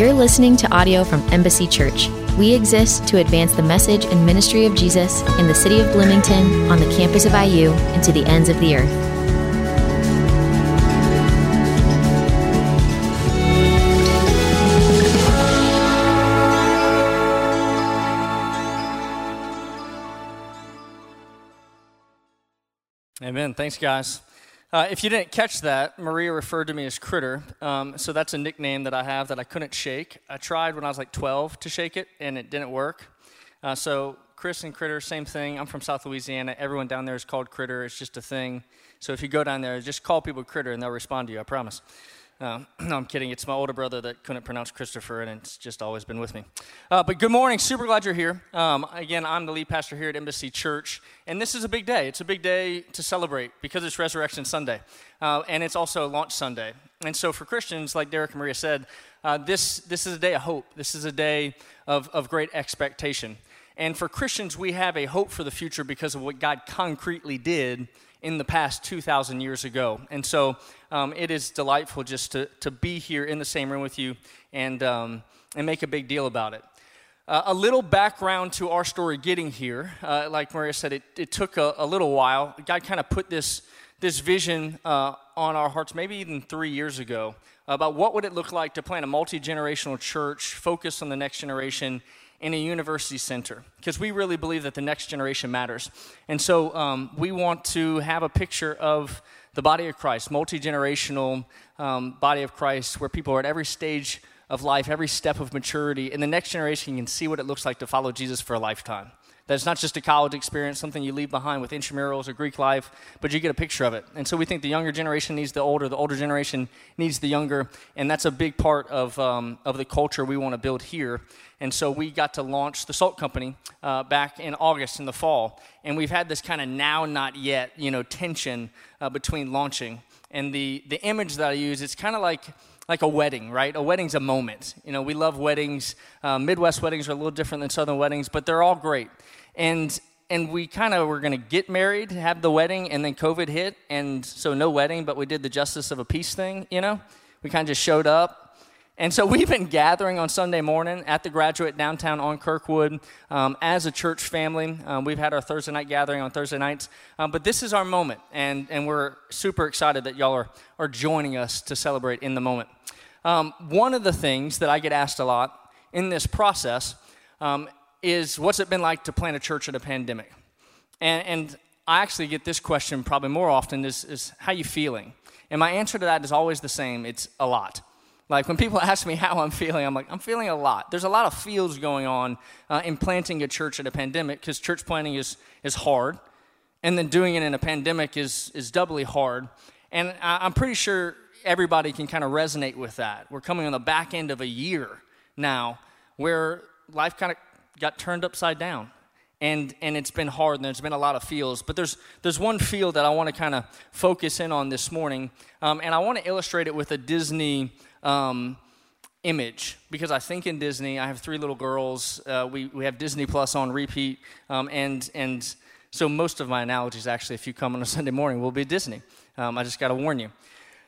You're listening to audio from Embassy Church. We exist to advance the message and ministry of Jesus in the city of Bloomington, on the campus of IU, and to the ends of the earth. Amen. Thanks, guys. Uh, if you didn't catch that, Maria referred to me as Critter. Um, so that's a nickname that I have that I couldn't shake. I tried when I was like 12 to shake it, and it didn't work. Uh, so Chris and Critter, same thing. I'm from South Louisiana. Everyone down there is called Critter. It's just a thing. So if you go down there, just call people Critter, and they'll respond to you. I promise. Uh, no, I'm kidding. It's my older brother that couldn't pronounce Christopher, and it's just always been with me. Uh, but good morning. Super glad you're here. Um, again, I'm the lead pastor here at Embassy Church, and this is a big day. It's a big day to celebrate because it's Resurrection Sunday, uh, and it's also Launch Sunday. And so for Christians, like Derek and Maria said, uh, this, this is a day of hope. This is a day of, of great expectation. And for Christians, we have a hope for the future because of what God concretely did in the past 2,000 years ago. And so um, it is delightful just to, to be here in the same room with you and, um, and make a big deal about it. Uh, a little background to our story getting here. Uh, like Maria said, it, it took a, a, little while. God kind of put this, this vision uh, on our hearts maybe even three years ago about what would it look like to plant a multi-generational church focused on the next generation in a university center because we really believe that the next generation matters. And so um, we want to have a picture of the body of Christ, multi generational um, body of Christ, where people are at every stage of life, every step of maturity, and the next generation can see what it looks like to follow Jesus for a lifetime. That it's not just a college experience, something you leave behind with intramurals or Greek life, but you get a picture of it. And so we think the younger generation needs the older, the older generation needs the younger, and that's a big part of, um, of the culture we want to build here. And so we got to launch the Salt Company uh, back in August in the fall. And we've had this kind of now, not yet, you know, tension uh, between launching. And the, the image that I use, it's kind of like like a wedding, right? A wedding's a moment. You know, we love weddings. Uh, Midwest weddings are a little different than Southern weddings, but they're all great. And and we kind of were going to get married, have the wedding, and then COVID hit, and so no wedding, but we did the justice of a peace thing. You know, we kind of just showed up. And so we've been gathering on Sunday morning at the graduate downtown on Kirkwood um, as a church family. Um, we've had our Thursday night gathering on Thursday nights, um, but this is our moment, and, and we're super excited that y'all are, are joining us to celebrate in the moment. Um, one of the things that I get asked a lot in this process um, is what's it been like to plant a church in a pandemic? And, and I actually get this question probably more often is, is how you feeling? And my answer to that is always the same. It's a lot. Like when people ask me how I'm feeling, I'm like, I'm feeling a lot. There's a lot of feels going on uh, in planting a church in a pandemic because church planting is, is hard. And then doing it in a pandemic is, is doubly hard. And I, I'm pretty sure everybody can kind of resonate with that. We're coming on the back end of a year now where life kind of got turned upside down. And, and it's been hard and there's been a lot of feels. But there's, there's one feel that I want to kind of focus in on this morning. Um, and I want to illustrate it with a Disney um, image because I think in Disney, I have three little girls. Uh, we, we have Disney Plus on repeat. Um, and, and so most of my analogies, actually, if you come on a Sunday morning, will be Disney. Um, I just got to warn you.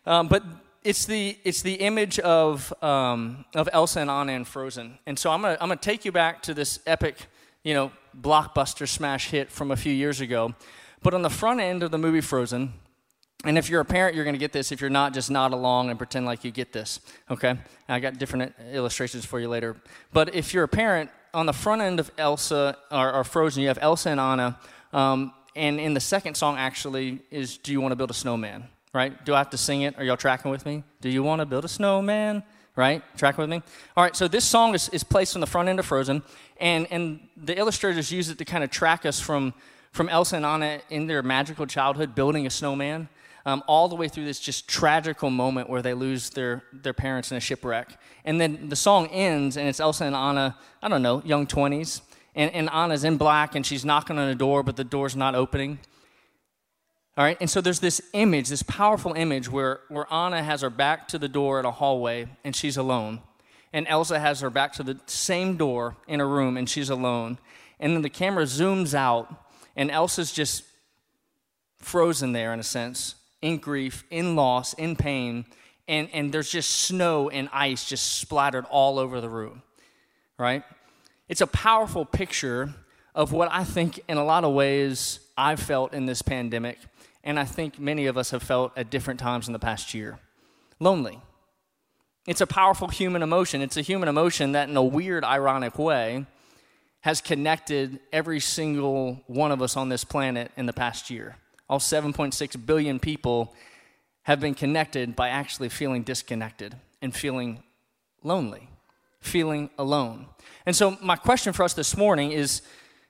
Um, but it's the it's the image of um, of Elsa and Anna in Frozen, and so I'm gonna I'm gonna take you back to this epic, you know, blockbuster smash hit from a few years ago. But on the front end of the movie Frozen, and if you're a parent, you're gonna get this. If you're not, just nod along and pretend like you get this. Okay, I got different illustrations for you later. But if you're a parent, on the front end of Elsa or, or Frozen, you have Elsa and Anna. Um, and in the second song, actually, is "Do you want to build a snowman?" Right? Do I have to sing it? Are y'all tracking with me? Do you want to build a snowman? Right? Track with me? All right, so this song is, is placed on the front end of Frozen, and, and the illustrators use it to kind of track us from, from Elsa and Anna in their magical childhood building a snowman. Um, all the way through this just tragical moment where they lose their, their parents in a shipwreck. And then the song ends, and it's Elsa and Anna, I don't know, young 20s. And, and Anna's in black, and she's knocking on a door, but the door's not opening. All right, and so there's this image, this powerful image where, where Anna has her back to the door in a hallway and she's alone. And Elsa has her back to the same door in a room and she's alone. And then the camera zooms out and Elsa's just frozen there in a sense, in grief, in loss, in pain. and, and there's just snow and ice just splattered all over the room, right? It's a powerful picture of what I think, in a lot of ways, I've felt in this pandemic, and I think many of us have felt at different times in the past year lonely. It's a powerful human emotion. It's a human emotion that, in a weird, ironic way, has connected every single one of us on this planet in the past year. All 7.6 billion people have been connected by actually feeling disconnected and feeling lonely, feeling alone. And so, my question for us this morning is,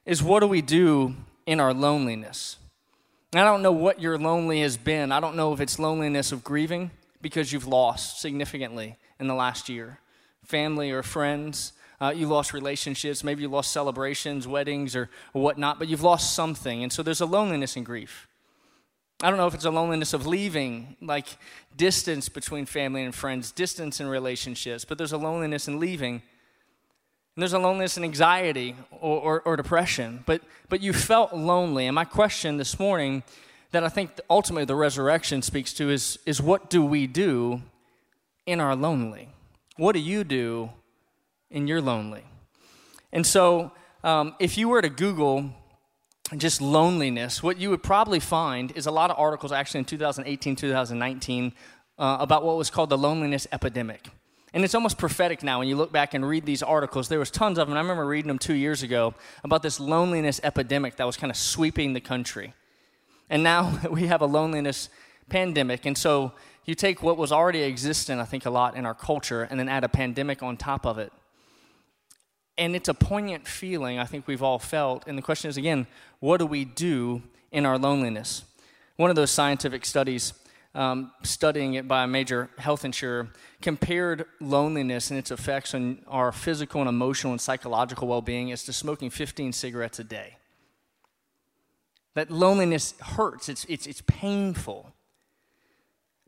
is what do we do in our loneliness? I don't know what your lonely has been. I don't know if it's loneliness of grieving because you've lost significantly in the last year family or friends. Uh, you lost relationships, maybe you lost celebrations, weddings, or, or whatnot, but you've lost something. And so there's a loneliness and grief. I don't know if it's a loneliness of leaving, like distance between family and friends, distance in relationships, but there's a loneliness in leaving. And there's a loneliness and anxiety or, or, or, depression, but, but you felt lonely. And my question this morning that I think ultimately the resurrection speaks to is, is what do we do in our lonely? What do you do in your lonely? And so, um, if you were to Google just loneliness, what you would probably find is a lot of articles actually in 2018, 2019 uh, about what was called the loneliness epidemic. And it's almost prophetic now when you look back and read these articles. There was tons of them. I remember reading them two years ago about this loneliness epidemic that was kind of sweeping the country. And now we have a loneliness pandemic. And so you take what was already existent, I think, a lot in our culture, and then add a pandemic on top of it. And it's a poignant feeling I think we've all felt. And the question is again, what do we do in our loneliness? One of those scientific studies, um, studying it by a major health insurer, compared loneliness and its effects on our physical and emotional and psychological well being as to smoking 15 cigarettes a day. That loneliness hurts, it's, it's, it's painful.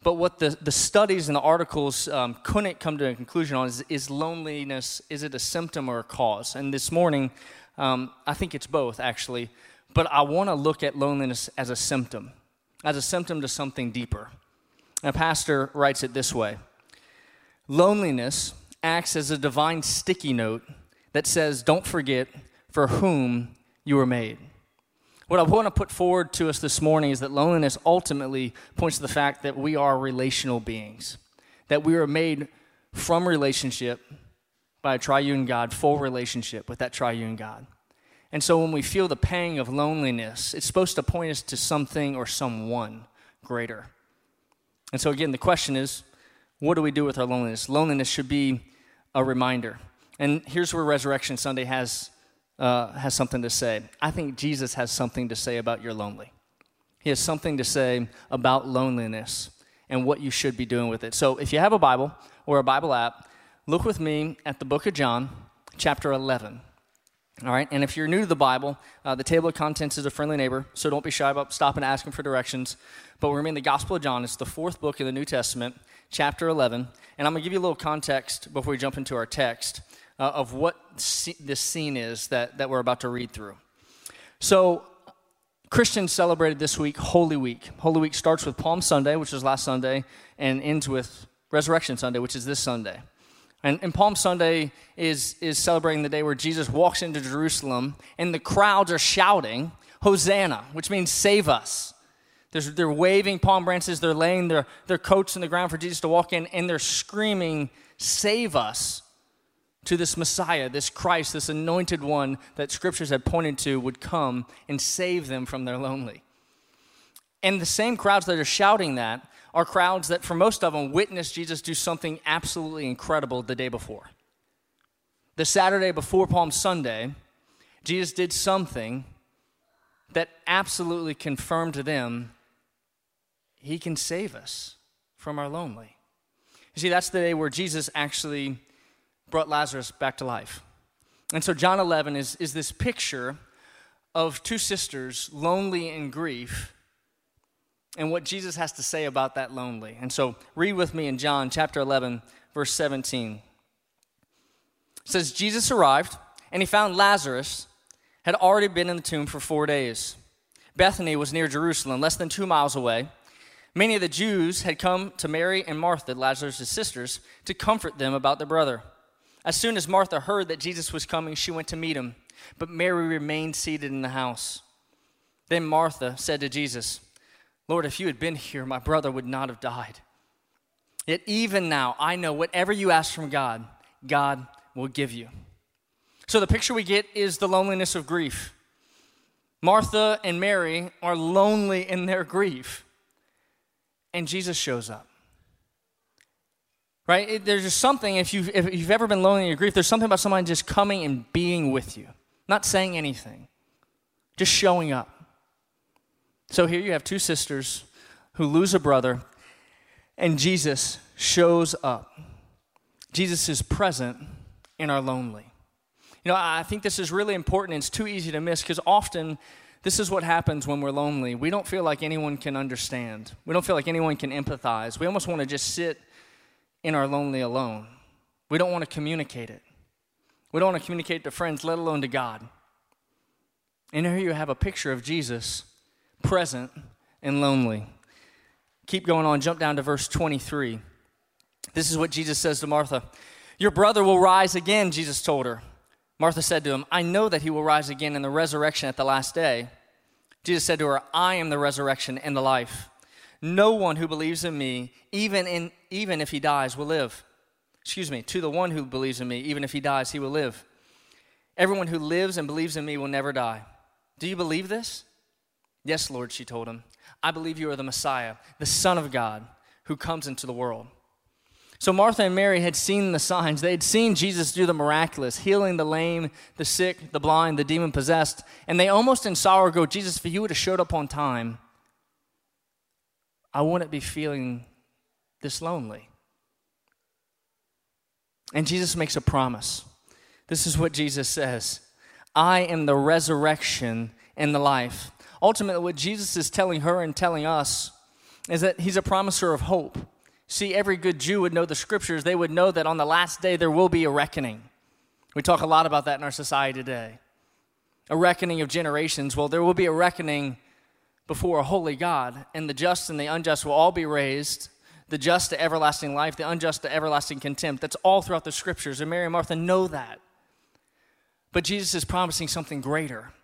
But what the, the studies and the articles um, couldn't come to a conclusion on is, is loneliness, is it a symptom or a cause? And this morning, um, I think it's both, actually. But I want to look at loneliness as a symptom, as a symptom to something deeper. A pastor writes it this way Loneliness acts as a divine sticky note that says, Don't forget for whom you were made. What I want to put forward to us this morning is that loneliness ultimately points to the fact that we are relational beings, that we are made from relationship by a triune God, full relationship with that triune God. And so when we feel the pang of loneliness, it's supposed to point us to something or someone greater. And so, again, the question is what do we do with our loneliness? Loneliness should be a reminder. And here's where Resurrection Sunday has uh, has something to say. I think Jesus has something to say about your lonely. He has something to say about loneliness and what you should be doing with it. So if you have a Bible or a Bible app, look with me at the book of John, chapter 11. All right, and if you're new to the Bible, uh, the table of contents is a friendly neighbor, so don't be shy about stopping and asking for directions. But we're in the Gospel of John. It's the fourth book of the New Testament, chapter 11. And I'm going to give you a little context before we jump into our text uh, of what this scene is that, that we're about to read through. So, Christians celebrated this week Holy Week. Holy Week starts with Palm Sunday, which was last Sunday, and ends with Resurrection Sunday, which is this Sunday. And, and, Palm Sunday is, is celebrating the day where Jesus walks into Jerusalem, and the crowds are shouting, Hosanna, which means save us. There's, they're waving palm branches, they're laying their, their coats in the ground for Jesus to walk in, and they're screaming, Save us to this Messiah, this Christ, this anointed one that scriptures had pointed to would come and save them from their lonely. And the same crowds that are shouting that are crowds that, for most of them, witnessed Jesus do something absolutely incredible the day before. The Saturday before Palm Sunday, Jesus did something that absolutely confirmed to them he can save us from our lonely. You see, that's the day where Jesus actually brought Lazarus back to life. And so, John 11 is, is this picture of two sisters, lonely in grief, and what Jesus has to say about that lonely. And so, read with me in John chapter 11, verse 17. It says, Jesus arrived, and he found Lazarus had already been in the tomb for four days. Bethany was near Jerusalem, less than two miles away. Many of the Jews had come to Mary and Martha, Lazarus' sisters, to comfort them about their brother. As soon as Martha heard that Jesus was coming, she went to meet him, but Mary remained seated in the house. Then Martha said to Jesus, Lord, if you had been here, my brother would not have died. Yet even now, I know whatever you ask from God, God will give you. So the picture we get is the loneliness of grief. Martha and Mary are lonely in their grief, and Jesus shows up. Right? It, there's just something, if you've, if you've ever been lonely in your grief, there's something about someone just coming and being with you, not saying anything, just showing up. So here you have two sisters who lose a brother, and Jesus shows up. Jesus is present in our lonely. You know, I think this is really important. It's too easy to miss because often this is what happens when we're lonely. We don't feel like anyone can understand, we don't feel like anyone can empathize. We almost want to just sit in our lonely alone. We don't want to communicate it. We don't want to communicate to friends, let alone to God. And here you have a picture of Jesus present and lonely. Keep going on, jump down to verse 23. This is what Jesus says to Martha Your brother will rise again, Jesus told her. Martha said to him, I know that he will rise again in the resurrection at the last day. Jesus said to her, I am the resurrection and the life. No one who believes in me, even, in, even if he dies, will live. Excuse me, to the one who believes in me, even if he dies, he will live. Everyone who lives and believes in me will never die. Do you believe this? Yes, Lord, she told him. I believe you are the Messiah, the Son of God, who comes into the world. So Martha and Mary had seen the signs. They had seen Jesus do the miraculous, healing the lame, the sick, the blind, the demon possessed. And they almost in sorrow go, Jesus, if you would have showed up on time, I wouldn't be feeling this lonely. And Jesus makes a promise. This is what Jesus says I am the resurrection and the life. Ultimately, what Jesus is telling her and telling us is that he's a promiser of hope. See, every good Jew would know the scriptures. They would know that on the last day there will be a reckoning. We talk a lot about that in our society today. A reckoning of generations. Well, there will be a reckoning before a holy God, and the just and the unjust will all be raised the just to everlasting life, the unjust to everlasting contempt. That's all throughout the scriptures, and Mary and Martha know that. But Jesus is promising something greater.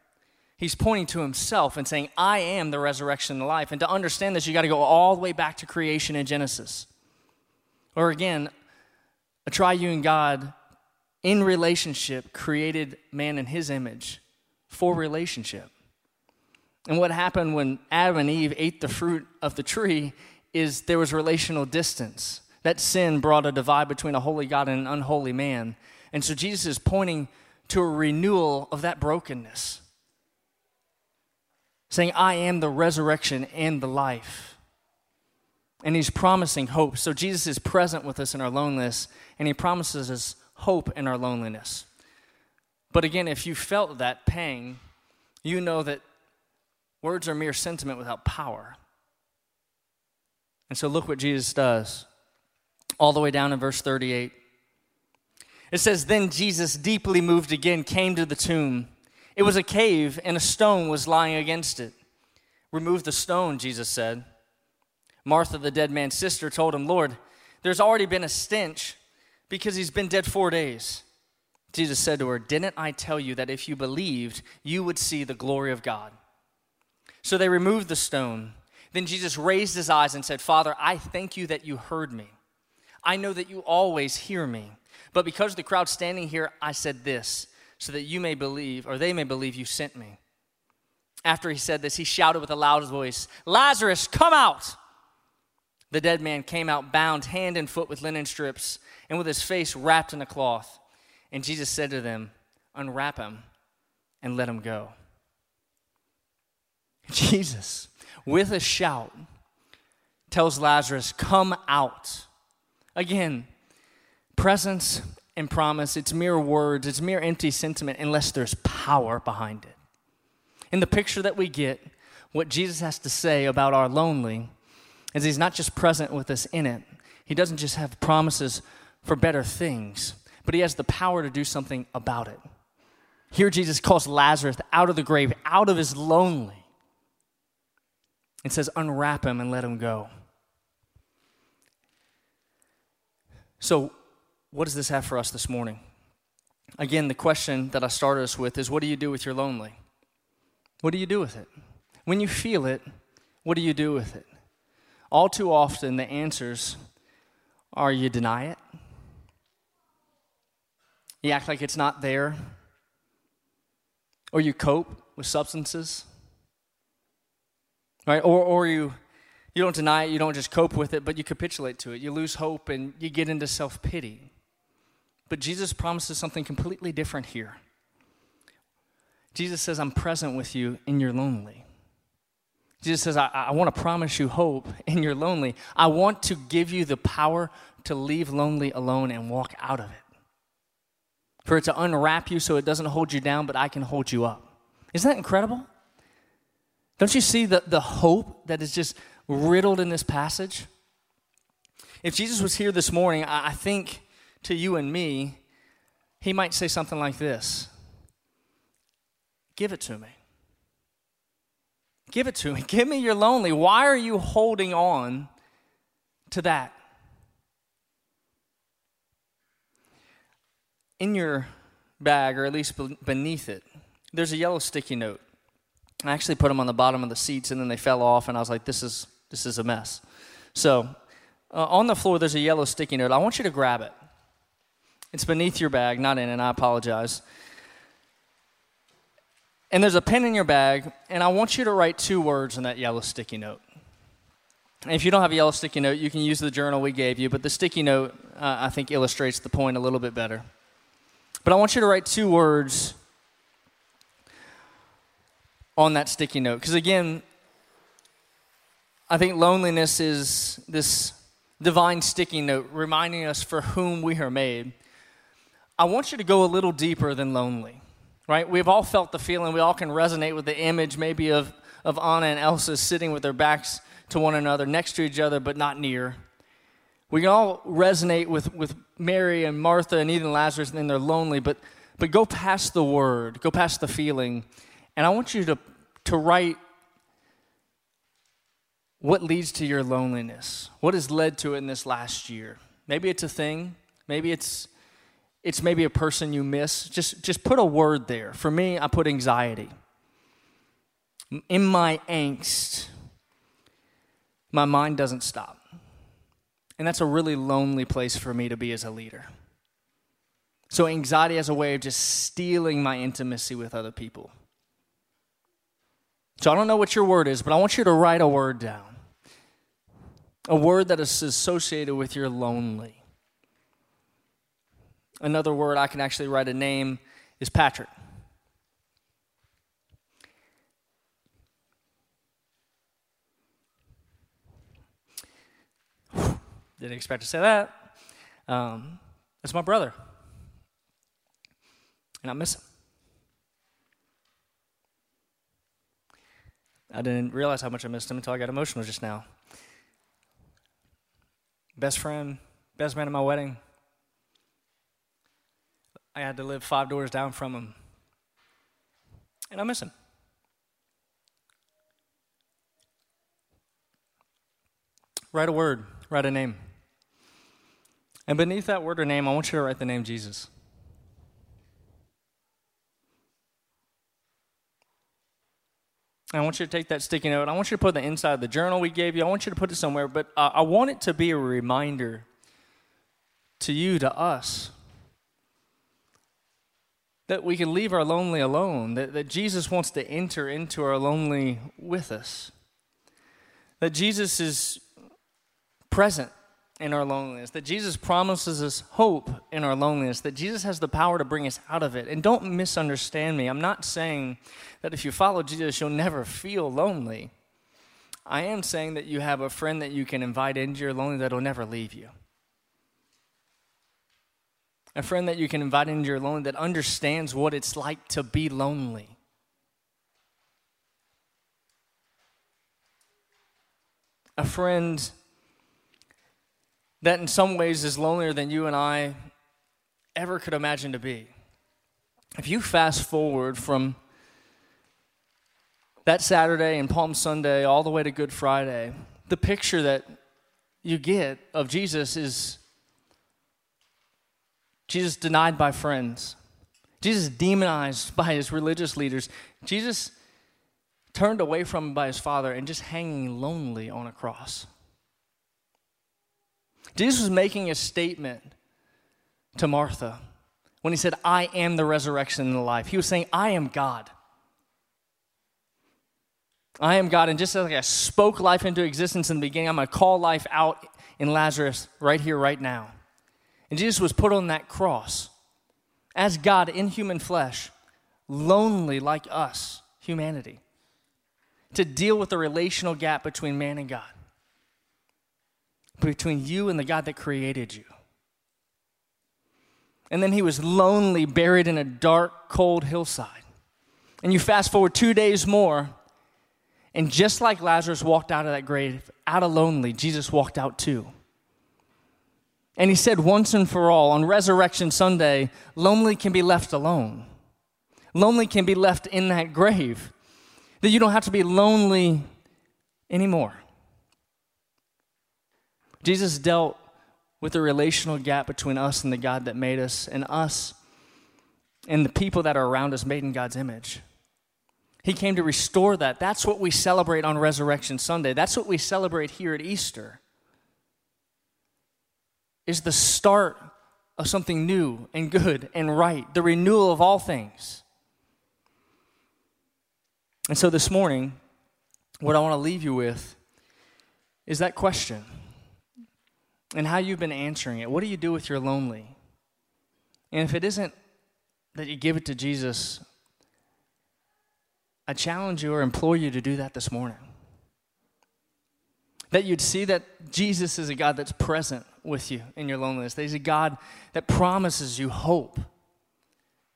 He's pointing to himself and saying, I am the resurrection and the life. And to understand this, you got to go all the way back to creation in Genesis. Or again, a triune God in relationship created man in his image for relationship. And what happened when Adam and Eve ate the fruit of the tree is there was relational distance. That sin brought a divide between a holy God and an unholy man. And so Jesus is pointing to a renewal of that brokenness, saying, I am the resurrection and the life. And he's promising hope. So Jesus is present with us in our loneliness, and he promises us hope in our loneliness. But again, if you felt that pang, you know that words are mere sentiment without power. And so look what Jesus does, all the way down in verse 38. It says, Then Jesus, deeply moved again, came to the tomb. It was a cave, and a stone was lying against it. Remove the stone, Jesus said. Martha, the dead man's sister, told him, Lord, there's already been a stench because he's been dead four days. Jesus said to her, Didn't I tell you that if you believed, you would see the glory of God? So they removed the stone. Then Jesus raised his eyes and said, Father, I thank you that you heard me. I know that you always hear me. But because of the crowd standing here, I said this, so that you may believe, or they may believe you sent me. After he said this, he shouted with a loud voice, Lazarus, come out! The dead man came out bound hand and foot with linen strips and with his face wrapped in a cloth. And Jesus said to them, Unwrap him and let him go. Jesus, with a shout, tells Lazarus, Come out. Again, presence and promise, it's mere words, it's mere empty sentiment unless there's power behind it. In the picture that we get, what Jesus has to say about our lonely is he's not just present with us in it, he doesn't just have promises for better things, but he has the power to do something about it. Here, Jesus calls Lazarus out of the grave, out of his lonely, and says, Unwrap him and let him go. So, what does this have for us this morning? Again, the question that I started us with is what do you do with your lonely? What do you do with it? When you feel it, what do you do with it? All too often, the answers are you deny it, you act like it's not there, or you cope with substances, right? Or, or you, you don't deny it, you don't just cope with it, but you capitulate to it. You lose hope and you get into self pity. But Jesus promises something completely different here. Jesus says, I'm present with you in your lonely. Jesus says, I, I want to promise you hope in your lonely. I want to give you the power to leave lonely alone and walk out of it. For it to unwrap you so it doesn't hold you down, but I can hold you up. Isn't that incredible? Don't you see the, the hope that is just riddled in this passage? If Jesus was here this morning, I, I think to you and me, he might say something like this Give it to me. Give it to me. Give me your lonely. Why are you holding on to that? In your bag, or at least beneath it, there's a yellow sticky note. I actually put them on the bottom of the seats and then they fell off, and I was like, this is, this is a mess. So, uh, on the floor, there's a yellow sticky note. I want you to grab it. It's beneath your bag, not in it, I apologize. And there's a pen in your bag, and I want you to write two words on that yellow sticky note. And if you don't have a yellow sticky note, you can use the journal we gave you, but the sticky note, uh, I think, illustrates the point a little bit better. But I want you to write two words on that sticky note. Because again, I think loneliness is this divine sticky note reminding us for whom we are made. I want you to go a little deeper than lonely right? We've all felt the feeling. We all can resonate with the image maybe of, of Anna and Elsa sitting with their backs to one another, next to each other, but not near. We can all resonate with, with Mary and Martha and even Lazarus, and then they're lonely, but, but go past the word, go past the feeling. And I want you to, to write what leads to your loneliness. What has led to it in this last year? Maybe it's a thing, maybe it's it's maybe a person you miss. Just, just put a word there. For me, I put anxiety. In my angst, my mind doesn't stop. And that's a really lonely place for me to be as a leader. So, anxiety as a way of just stealing my intimacy with other people. So, I don't know what your word is, but I want you to write a word down. A word that is associated with your lonely. Another word I can actually write a name is Patrick. Didn't expect to say that. Um, that's my brother. And I miss him. I didn't realize how much I missed him until I got emotional just now. Best friend, best man at my wedding. I had to live five doors down from him. And I miss him. Write a word, write a name. And beneath that word or name, I want you to write the name Jesus. I want you to take that sticky note. I want you to put it inside the journal we gave you. I want you to put it somewhere, but I want it to be a reminder to you, to us, that we can leave our lonely alone, that, that Jesus wants to enter into our lonely with us, that Jesus is present in our loneliness, that Jesus promises us hope in our loneliness, that Jesus has the power to bring us out of it. And don't misunderstand me. I'm not saying that if you follow Jesus, you'll never feel lonely. I am saying that you have a friend that you can invite into your loneliness that will never leave you a friend that you can invite into your lonely that understands what it's like to be lonely. A friend that in some ways is lonelier than you and I ever could imagine to be. If you fast forward from that Saturday and Palm Sunday all the way to Good Friday, the picture that you get of Jesus is Jesus denied by friends. Jesus demonized by his religious leaders. Jesus turned away from by his father and just hanging lonely on a cross. Jesus was making a statement to Martha when he said, I am the resurrection and the life. He was saying, I am God. I am God. And just like I spoke life into existence in the beginning, I'm going to call life out in Lazarus right here, right now. And Jesus was put on that cross as God in human flesh, lonely like us, humanity, to deal with the relational gap between man and God, between you and the God that created you. And then he was lonely, buried in a dark, cold hillside. And you fast forward two days more, and just like Lazarus walked out of that grave, out of lonely, Jesus walked out too. And he said once and for all on Resurrection Sunday, lonely can be left alone. Lonely can be left in that grave. That you don't have to be lonely anymore. Jesus dealt with the relational gap between us and the God that made us, and us and the people that are around us made in God's image. He came to restore that. That's what we celebrate on Resurrection Sunday. That's what we celebrate here at Easter. Is the start of something new and good and right, the renewal of all things. And so this morning, what I want to leave you with is that question and how you've been answering it. What do you do with your lonely? And if it isn't that you give it to Jesus I challenge you or implore you to do that this morning. That you'd see that Jesus is a God that's present with you in your loneliness. That He's a God that promises you hope.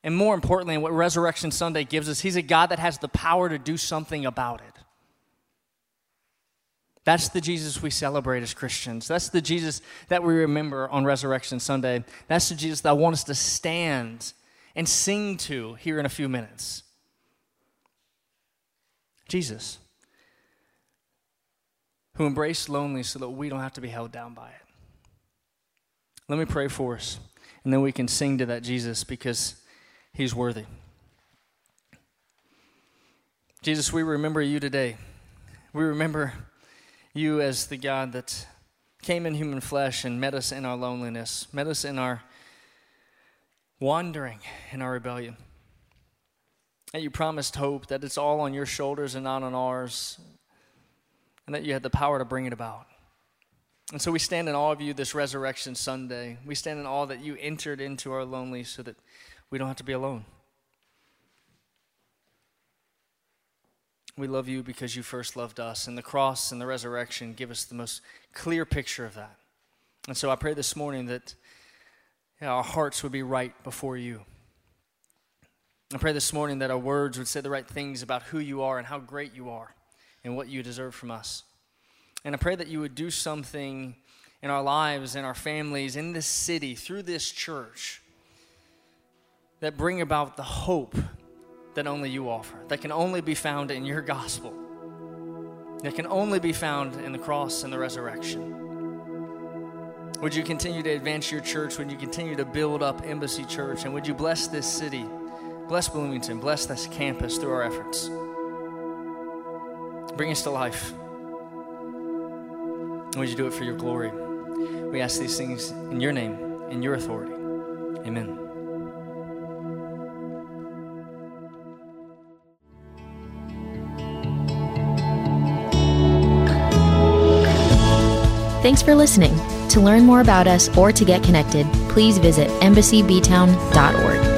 And more importantly, what Resurrection Sunday gives us, He's a God that has the power to do something about it. That's the Jesus we celebrate as Christians. That's the Jesus that we remember on Resurrection Sunday. That's the Jesus that I want us to stand and sing to here in a few minutes. Jesus, who embraced loneliness so that we don't have to be held down by it. Let me pray for us, and then we can sing to that Jesus because he's worthy. Jesus, we remember you today. We remember you as the God that came in human flesh and met us in our loneliness, met us in our wandering, in our rebellion that you promised hope, that it's all on your shoulders and not on ours, and that you had the power to bring it about. And so we stand in awe of you this Resurrection Sunday. We stand in awe that you entered into our lonely so that we don't have to be alone. We love you because you first loved us, and the cross and the resurrection give us the most clear picture of that. And so I pray this morning that our hearts would be right before you. I pray this morning that our words would say the right things about who you are and how great you are and what you deserve from us. And I pray that you would do something in our lives, in our families, in this city, through this church, that bring about the hope that only you offer, that can only be found in your gospel, that can only be found in the cross and the resurrection. Would you continue to advance your church? Would you continue to build up Embassy Church? And would you bless this city? Bless Bloomington. Bless this campus through our efforts. Bring us to life. And would you do it for your glory? We ask these things in your name, in your authority. Amen. Thanks for listening. To learn more about us or to get connected, please visit embassyBtown.org.